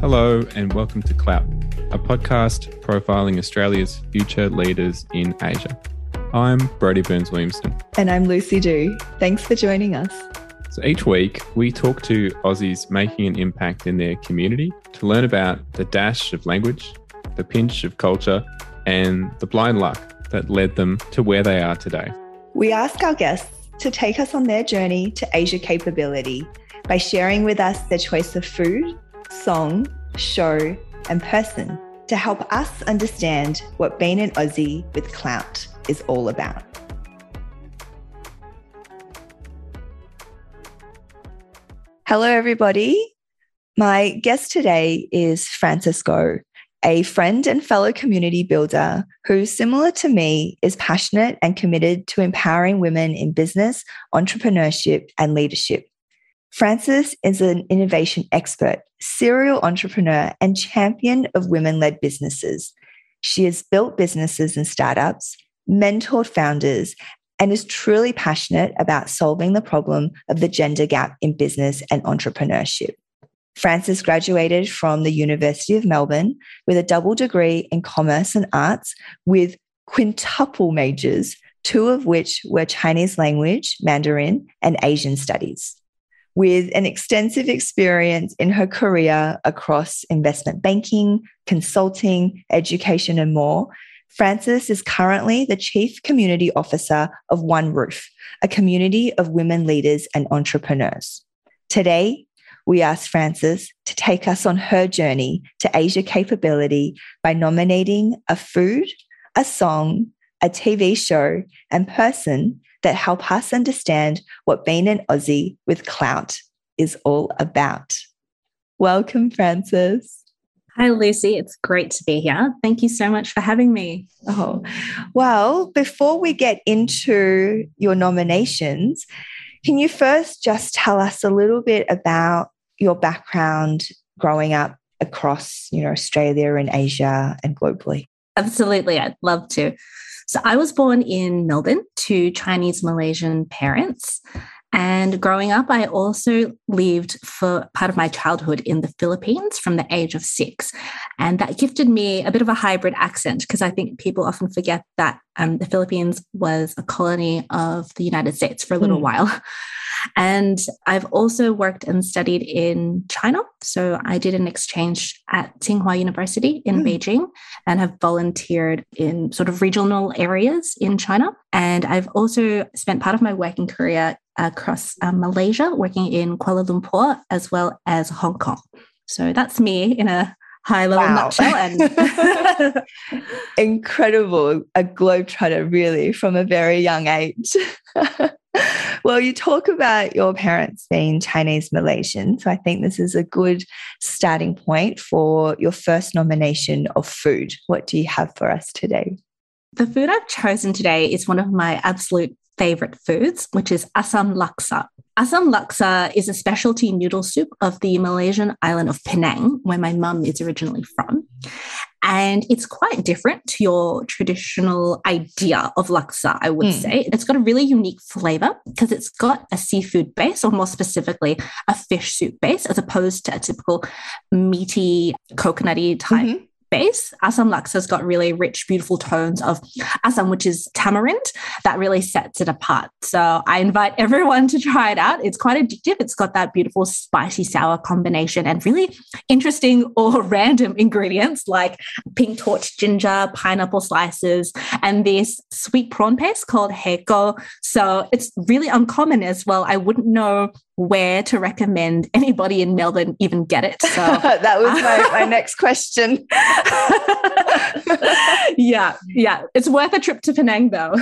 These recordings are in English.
Hello, and welcome to CLAP, a podcast profiling Australia's future leaders in Asia. I'm Brodie Burns Williamson. And I'm Lucy Dew. Thanks for joining us. So each week, we talk to Aussies making an impact in their community to learn about the dash of language, the pinch of culture, and the blind luck that led them to where they are today. We ask our guests to take us on their journey to Asia capability by sharing with us their choice of food, song, show, and person to help us understand what being an Aussie with clout is all about. Hello, everybody. My guest today is Frances Goh, a friend and fellow community builder who, similar to me, is passionate and committed to empowering women in business, entrepreneurship, and leadership. Frances is an innovation expert, serial entrepreneur, and champion of women led businesses. She has built businesses and startups, mentored founders, and is truly passionate about solving the problem of the gender gap in business and entrepreneurship. Frances graduated from the University of Melbourne with a double degree in commerce and arts with quintuple majors, two of which were Chinese language, Mandarin, and Asian studies with an extensive experience in her career across investment banking, consulting, education, and more. Frances is currently the Chief Community Officer of One Roof, a community of women leaders and entrepreneurs. Today, we asked Frances to take us on her journey to Asia capability by nominating a food, a song, a TV show, and person that help us understand what being an Aussie with clout is all about. Welcome, Frances. Hi, Lucy. It's great to be here. Thank you so much for having me. Oh, well, before we get into your nominations, can you first just tell us a little bit about your background growing up across, you know, Australia and Asia and globally? Absolutely. I'd love to. So I was born in Melbourne to Chinese Malaysian parents. And growing up, I also lived for part of my childhood in the Philippines from the age of six. And that gifted me a bit of a hybrid accent because I think people often forget that um, the Philippines was a colony of the United States for a little mm. while. And I've also worked and studied in China. So I did an exchange at Tsinghua University in mm. Beijing and have volunteered in sort of regional areas in China. And I've also spent part of my working career across um, Malaysia, working in Kuala Lumpur as well as Hong Kong. So that's me in a high level wow. nutshell and incredible a globetrotter really from a very young age well, you talk about your parents being Chinese Malaysian. So I think this is a good starting point for your first nomination of food. What do you have for us today? The food I've chosen today is one of my absolute favorite foods, which is asam laksa. Asam laksa is a specialty noodle soup of the Malaysian island of Penang, where my mum is originally from. And it's quite different to your traditional idea of laksa, I would mm. say. It's got a really unique flavor because it's got a seafood base, or more specifically, a fish soup base, as opposed to a typical meaty, coconutty type mm-hmm base. Asam laksa's got really rich, beautiful tones of asam, which is tamarind, that really sets it apart. So I invite everyone to try it out. It's quite addictive. It's got that beautiful spicy sour combination and really interesting or random ingredients like pink torch ginger, pineapple slices, and this sweet prawn paste called heko. So it's really uncommon as well. I wouldn't know where to recommend anybody in Melbourne even get it. So that was my, my next question. yeah, yeah. It's worth a trip to Penang though.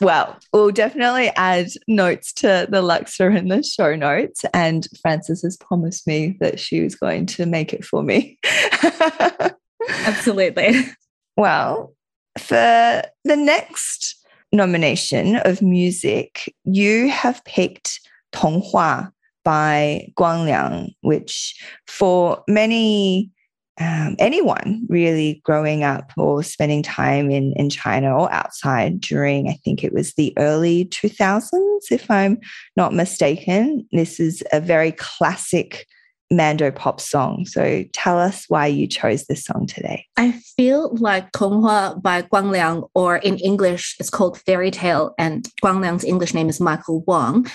well, we'll definitely add notes to the laksa in the show notes. And Frances has promised me that she was going to make it for me. Absolutely. Well, for the next nomination of music, you have picked 童话 by Guang Liang, which for many um, anyone really growing up or spending time in, in China or outside during, I think it was the early 2000s, if I'm not mistaken. This is a very classic Mando pop song. So tell us why you chose this song today. I feel like Tonghua by Guang Liang, or in English, it's called Fairy Tale, and Guang Liang's English name is Michael Wong.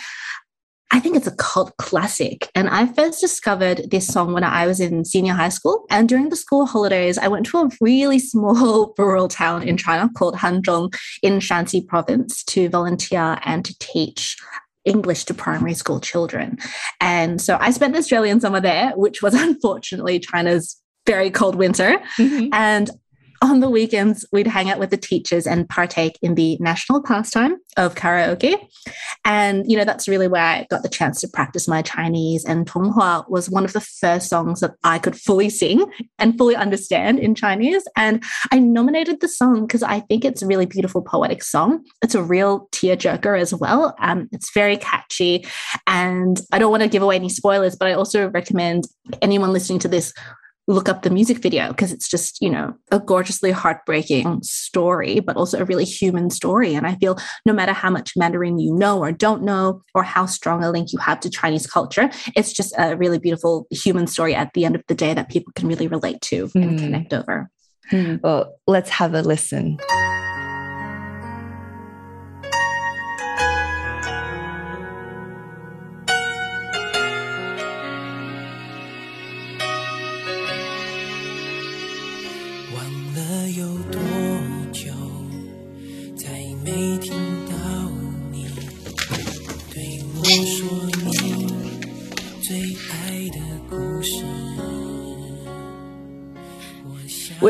I think it's a cult classic. And I first discovered this song when I was in senior high school. And during the school holidays, I went to a really small rural town in China called Hanzhong in Shaanxi province to volunteer and to teach English to primary school children. And so I spent the Australian summer there, which was unfortunately China's very cold winter. Mm-hmm. And on the weekends, we'd hang out with the teachers and partake in the national pastime of karaoke. And, you know, that's really where I got the chance to practice my Chinese. And Tonghua was one of the first songs that I could fully sing and fully understand in Chinese. And I nominated the song because I think it's a really beautiful poetic song. It's a real tearjerker as well. Um, it's very catchy. And I don't want to give away any spoilers, but I also recommend anyone listening to this look up the music video because it's just, you know, a gorgeously heartbreaking story, but also a really human story. And I feel no matter how much Mandarin you know or don't know, or how strong a link you have to Chinese culture, it's just a really beautiful human story at the end of the day that people can really relate to mm. and hmm. connect over. Mm. Well, let's have a listen.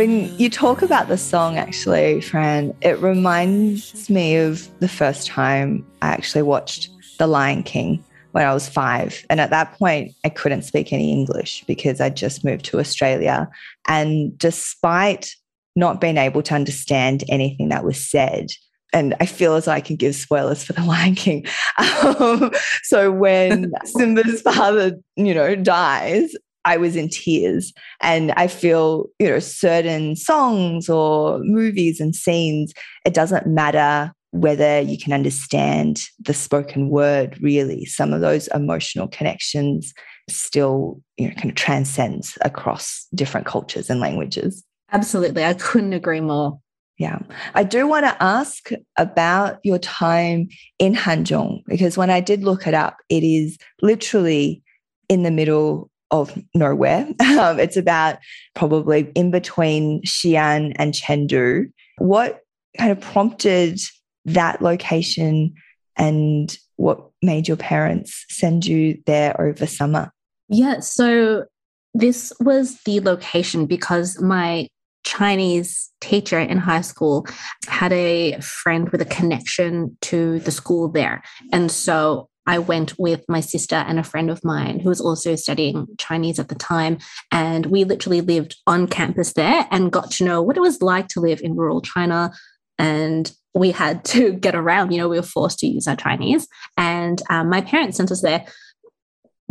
When you talk about the song, actually, Fran, it reminds me of the first time I actually watched The Lion King when I was five. And at that point, I couldn't speak any English because I just moved to Australia. And despite not being able to understand anything that was said, and I feel as I can give spoilers for The Lion King. Um, so when Simba's father, you know, dies, I was in tears. And I feel, you know, certain songs or movies and scenes, it doesn't matter whether you can understand the spoken word, really. Some of those emotional connections still, you know, kind of transcends across different cultures and languages. Absolutely. I couldn't agree more. Yeah. I do want to ask about your time in Hanzhong because when I did look it up, it is literally in the middle of nowhere. Um, it's about probably in between Xi'an and Chengdu. What kind of prompted that location and what made your parents send you there over summer? Yeah, so this was the location because my Chinese teacher in high school had a friend with a connection to the school there. And so I went with my sister and a friend of mine who was also studying Chinese at the time. And we literally lived on campus there and got to know what it was like to live in rural China. And we had to get around, you know, we were forced to use our Chinese. And um, my parents sent us there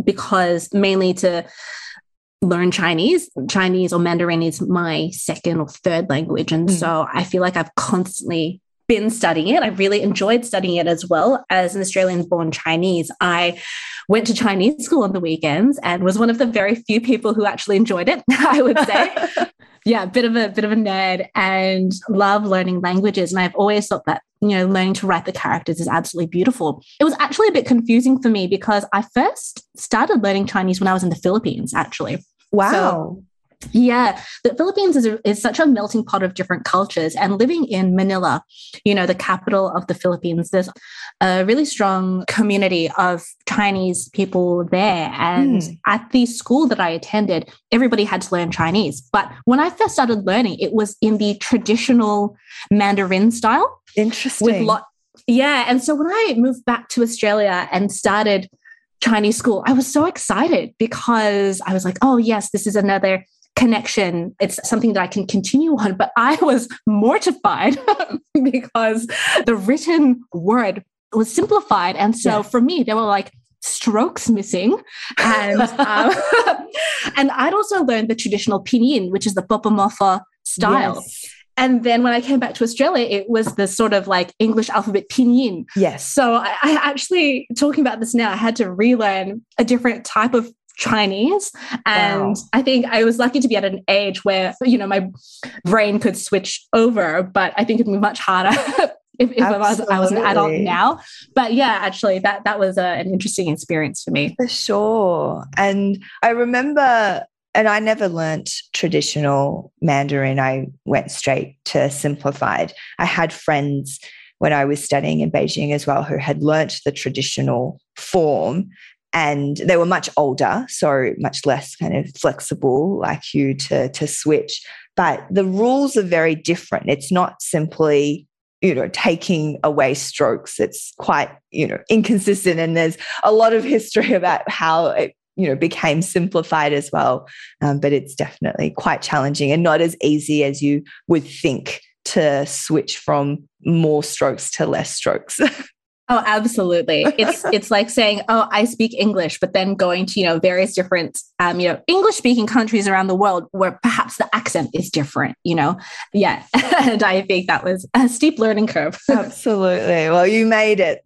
because mainly to learn Chinese. Chinese or Mandarin is my second or third language. And mm. so I feel like I've constantly been studying it. I really enjoyed studying it as well. As an Australian born Chinese, I went to Chinese school on the weekends and was one of the very few people who actually enjoyed it, I would say. yeah, bit of a bit of a nerd and love learning languages. And I've always thought that, you know, learning to write the characters is absolutely beautiful. It was actually a bit confusing for me because I first started learning Chinese when I was in the Philippines, actually. Wow. So, yeah, the Philippines is, a, is such a melting pot of different cultures. And living in Manila, you know, the capital of the Philippines, there's a really strong community of Chinese people there. And mm. at the school that I attended, everybody had to learn Chinese. But when I first started learning, it was in the traditional Mandarin style. Interesting. With lot, yeah. And so when I moved back to Australia and started Chinese school, I was so excited because I was like, oh, yes, this is another connection. It's something that I can continue on. But I was mortified because the written word was simplified. And so for me, there were like strokes missing. And, um, and I'd also learned the traditional pinyin, which is the Bopomofo style. Yes. And then when I came back to Australia, it was the sort of like English alphabet pinyin. Yes. So I, I, actually, talking about this now, I had to relearn a different type of Chinese. And wow. I think I was lucky to be at an age where, you know, my brain could switch over, but I think it'd be much harder if, if I, was, I was an adult now. But yeah, actually, that that was a, an interesting experience for me. For sure. And I remember, and I never learnt traditional Mandarin. I went straight to simplified. I had friends when I was studying in Beijing as well who had learnt the traditional form and they were much older, so much less kind of flexible like you to, to switch. But the rules are very different. It's not simply you know taking away strokes it's quite you know inconsistent and there's a lot of history about how it you know became simplified as well um, but it's definitely quite challenging and not as easy as you would think to switch from more strokes to less strokes Oh, absolutely. It's it's like saying, "Oh, I speak English," but then going to you know various different um, you know English speaking countries around the world where perhaps the accent is different. You know, yeah. and I think that was a steep learning curve. absolutely. Well, you made it.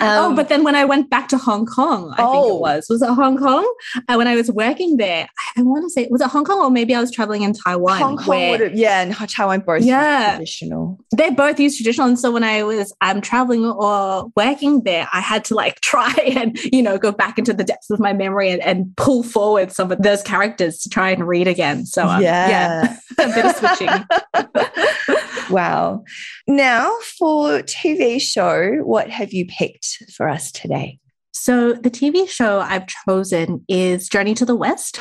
Oh, um, oh, but then when I went back to Hong Kong, I oh. think it oh. was, was it Hong Kong? Uh, when I was working there, I, I want to say, was it Hong Kong or maybe I was traveling in Taiwan? Hong Kong where, yeah, and Taiwan both yeah, traditional. They both use traditional. And so when I was um, traveling or working there, I had to like try and, you know, go back into the depths of my memory and, and pull forward some of those characters to try and read again. So um, yeah, yeah a bit of switching. wow. Now, for TV show, what have you picked for us today? So, the TV show I've chosen is Journey to the West.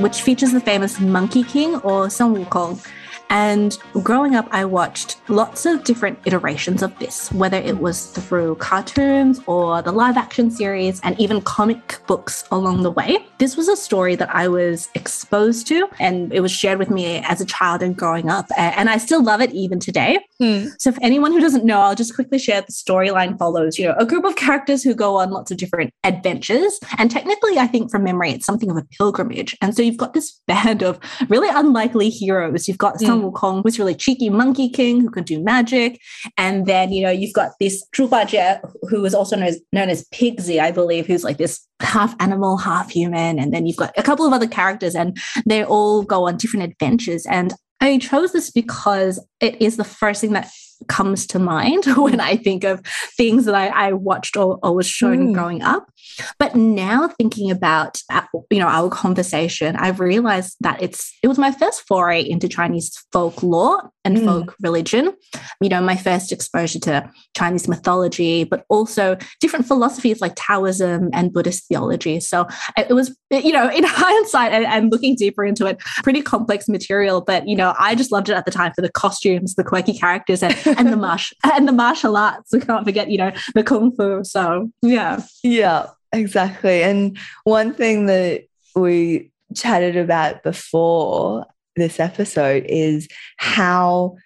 which features the famous Monkey King or Sun Wukong. And growing up, I watched lots of different iterations of this, whether it was through cartoons or the live action series and even comic books along the way. This was a story that I was exposed to and it was shared with me as a child and growing up. And I still love it even today. Mm. So, for anyone who doesn't know, I'll just quickly share the storyline follows, you know, a group of characters who go on lots of different adventures. And technically, I think from memory, it's something of a pilgrimage. And so you've got this band of really unlikely heroes. You've got mm. Wukong, who's really cheeky monkey king who can do magic. And then, you know, you've got this Zhu who is also known as, known as Pigsy, I believe, who's like this half animal, half human. And then you've got a couple of other characters, and they all go on different adventures. And I chose this because it is the first thing that comes to mind when I think of things that I, I watched or, or, was shown mm. growing up. But now thinking about uh, you know our conversation, I've realized that it's it was my first foray into Chinese folklore and mm. folk religion. You know, my first exposure to Chinese mythology, but also different philosophies like Taoism and Buddhist theology. So it was you know in hindsight and, and looking deeper into it, pretty complex material. But you know, I just loved it at the time for the costumes, the quirky characters, and, and the martial and the martial arts. We can't forget, you know, the kung fu. So yeah, yeah. Exactly. And one thing that we chatted about before this episode is how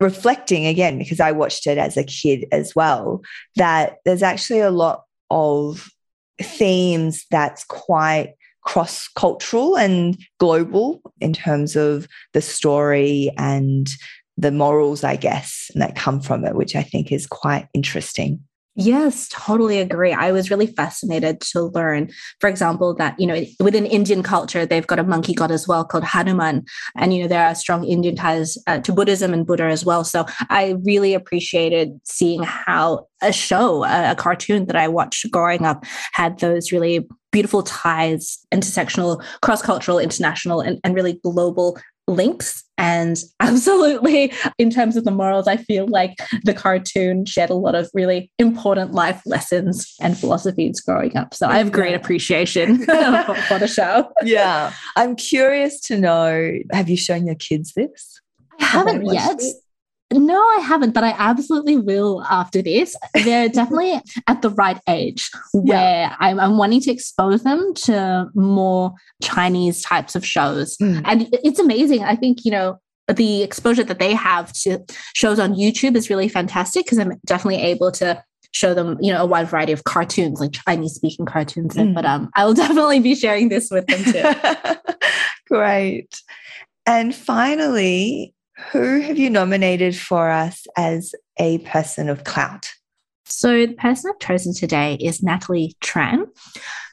reflecting again, because I watched it as a kid as well, that there's actually a lot of themes that's quite cross cultural and global in terms of the story and the morals, I guess, that come from it, which I think is quite interesting. Yes, totally agree. I was really fascinated to learn, for example, that, you know, within Indian culture, they've got a monkey god as well called Hanuman. And, you know, there are strong Indian ties uh, to Buddhism and Buddha as well. So I really appreciated seeing how a show, a, a cartoon that I watched growing up had those really beautiful ties, intersectional, cross cultural, international, and, and really global links. And absolutely, in terms of the morals, I feel like the cartoon shared a lot of really important life lessons and philosophies growing up. So I have great appreciation for, the show. Yeah. I'm curious to know have you shown your kids this? I haven't yet. It? No, I haven't, but I absolutely will after this. They're definitely at the right age where yeah. I'm, I'm, wanting to expose them to more Chinese types of shows. Mm. And it's amazing. I think, you know, the exposure that they have to shows on YouTube is really fantastic because I'm definitely able to show them, you know, a wide variety of cartoons, like Chinese speaking cartoons. Mm. But um, I will definitely be sharing this with them too. Great. And finally, who have you nominated for us as a person of clout? So, the person I've chosen today is Natalie Tran.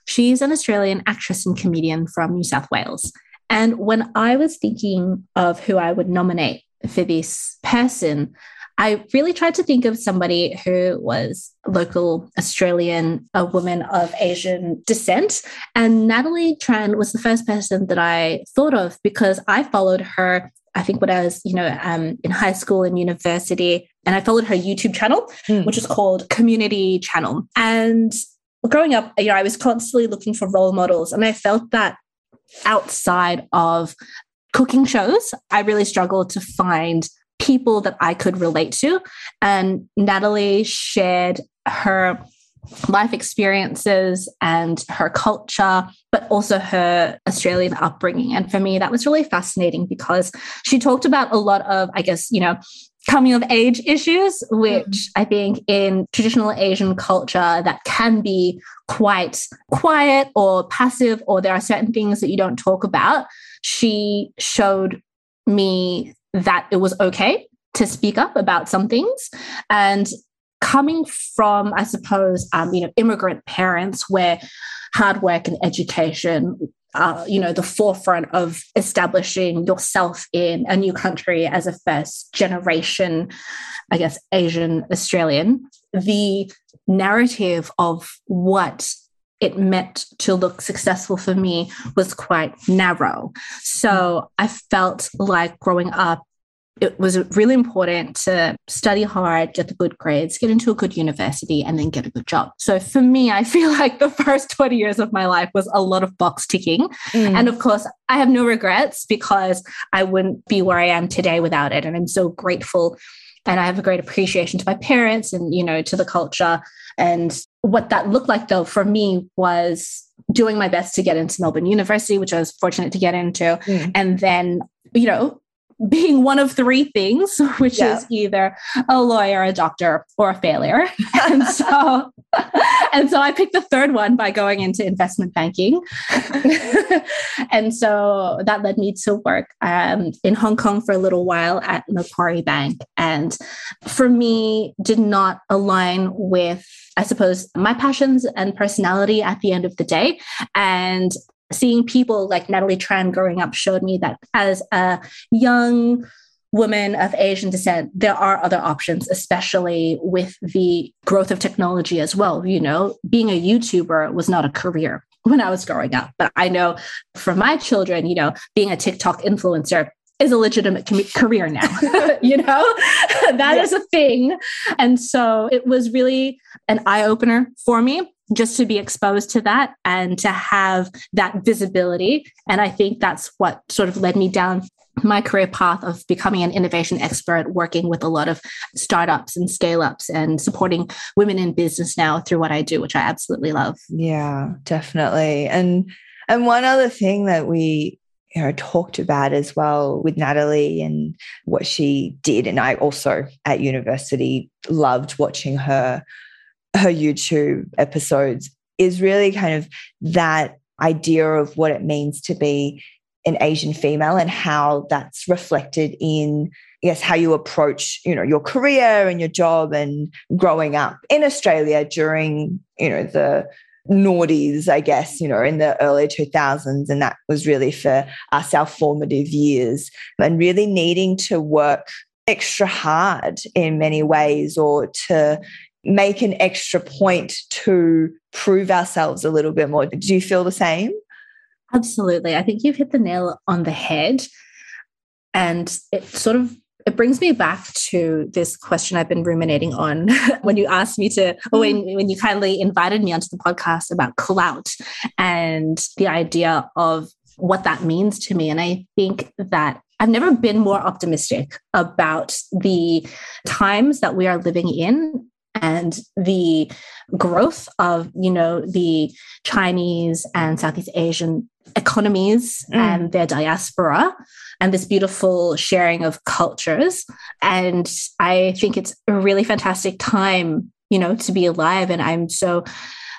She's an Australian actress and comedian from New South Wales. And when I was thinking of who I would nominate for this person, I really tried to think of somebody who was local Australian, a woman of Asian descent. And Natalie Tran was the first person that I thought of because I followed her I think when I was, you know, um, in high school and university, and I followed her YouTube channel, mm. which is called Community Channel. And growing up, you know, I was constantly looking for role models, and I felt that outside of cooking shows, I really struggled to find people that I could relate to. And Natalie shared her life experiences and her culture, but also her Australian upbringing. And for me, that was really fascinating because she talked about a lot of, I guess, you know, coming of age issues, which mm. I think in traditional Asian culture that can be quite quiet or passive, or there are certain things that you don't talk about. She showed me that it was okay to speak up about some things. And coming from, I suppose, um, you know, immigrant parents where hard work and education uh, you know the forefront of establishing yourself in a new country as a first generation i guess asian australian the narrative of what it meant to look successful for me was quite narrow. So i felt like growing up it was really important to study hard, get the good grades, get into a good university, and then get a good job. So for me, I feel like the first 20 years of my life was a lot of box ticking. Mm. And of course, I have no regrets because I wouldn't be where I am today without it. And I'm so grateful. And I have a great appreciation to my parents and, you know, to the culture. And what that looked like, though, for me was doing my best to get into Melbourne University, which I was fortunate to get into. Mm. And then, you know, being one of three things, which yeah. is either a lawyer, a doctor, or a failure. and so and so I picked the third one by going into investment banking. and so that led me to work um, in Hong Kong for a little while at Macquarie Bank. And for me, did not align with I suppose my passions and personality at the end of the day. And seeing people like Natalie Tran growing up showed me that as a young woman of Asian descent, there are other options, especially with the growth of technology as well. You know, being a YouTuber was not a career when I was growing up, but I know for my children, you know, being a TikTok influencer is a legitimate com- career now. you know, that yeah. is a thing. And so it was really an eye opener for me just to be exposed to that and to have that visibility. And I think that's what sort of led me down my career path of becoming an innovation expert, working with a lot of startups and scale ups and supporting women in business now through what I do, which I absolutely love. Yeah, definitely. And and one other thing that we you know talked about as well with Natalie and what she did. And I also at university loved watching her her YouTube episodes. Is really kind of that idea of what it means to be an Asian female and how that's reflected in yes how you approach you know your career and your job and growing up in Australia during you know the noughties I guess you know in the early 2000s and that was really for us our formative years and really needing to work extra hard in many ways or to make an extra point to prove ourselves a little bit more. Do you feel the same? Absolutely. I think you've hit the nail on the head. And it sort of it brings me back to this question I've been ruminating on when you asked me to, or when, mm. when you kindly invited me onto the podcast about clout and the idea of what that means to me. And I think that I've never been more optimistic about the times that we are living in and the growth of you know the chinese and southeast asian economies mm. and their diaspora and this beautiful sharing of cultures and i think it's a really fantastic time you know, to be alive. And I'm so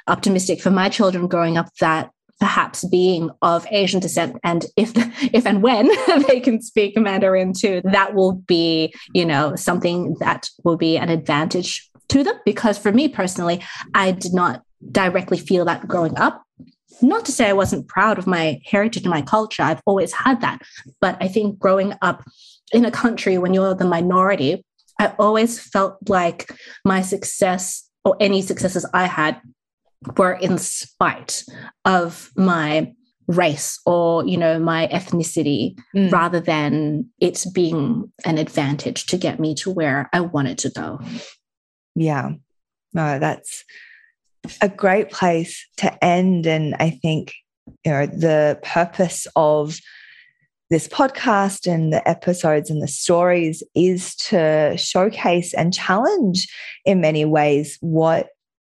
optimistic for my children growing up that perhaps being of Asian descent, and if if and when they can speak Mandarin too, that will be you know something that will be an advantage to them. Because for me personally, I did not directly feel that growing up. Not to say I wasn't proud of my heritage and my culture. I've always had that, but I think growing up in a country when you're the minority, I always felt like my success or any successes I had were in spite of my race or you know my ethnicity mm. rather than it being an advantage to get me to where i wanted to go yeah no that's a great place to end and i think you know the purpose of this podcast and the episodes and the stories is to showcase and challenge in many ways what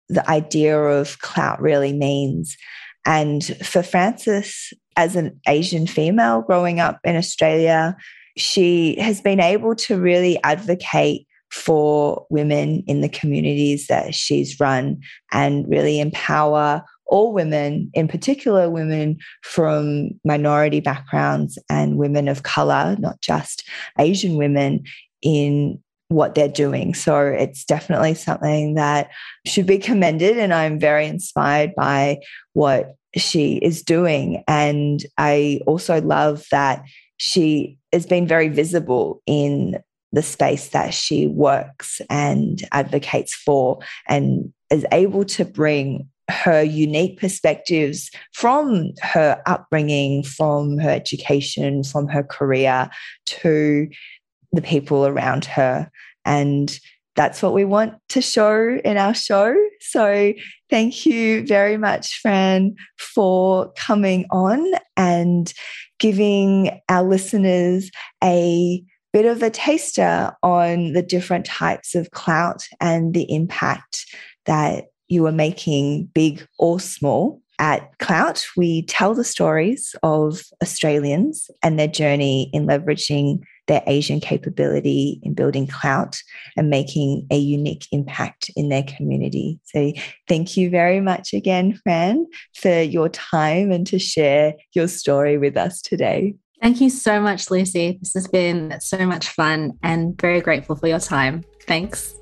the idea of clout really means. And for Frances, as an Asian female growing up in Australia, she has been able to really advocate for women in the communities that she's run and really empower all women, in particular women from minority backgrounds and women of color, not just Asian women, in what they're doing. So it's definitely something that should be commended. And I'm very inspired by what she is doing. And I also love that she has been very visible in the space that she works and advocates for and is able to bring her unique perspectives from her upbringing, from her education, from her career to the people around her. And that's what we want to show in our show. So, thank you very much, Fran, for coming on and giving our listeners a bit of a taster on the different types of clout and the impact that you are making, big or small. At Clout, we tell the stories of Australians and their journey in leveraging their Asian capability in building clout and making a unique impact in their community. So, thank you very much again, Fran, for your time and to share your story with us today. Thank you so much, Lucy. This has been so much fun and very grateful for your time. Thanks.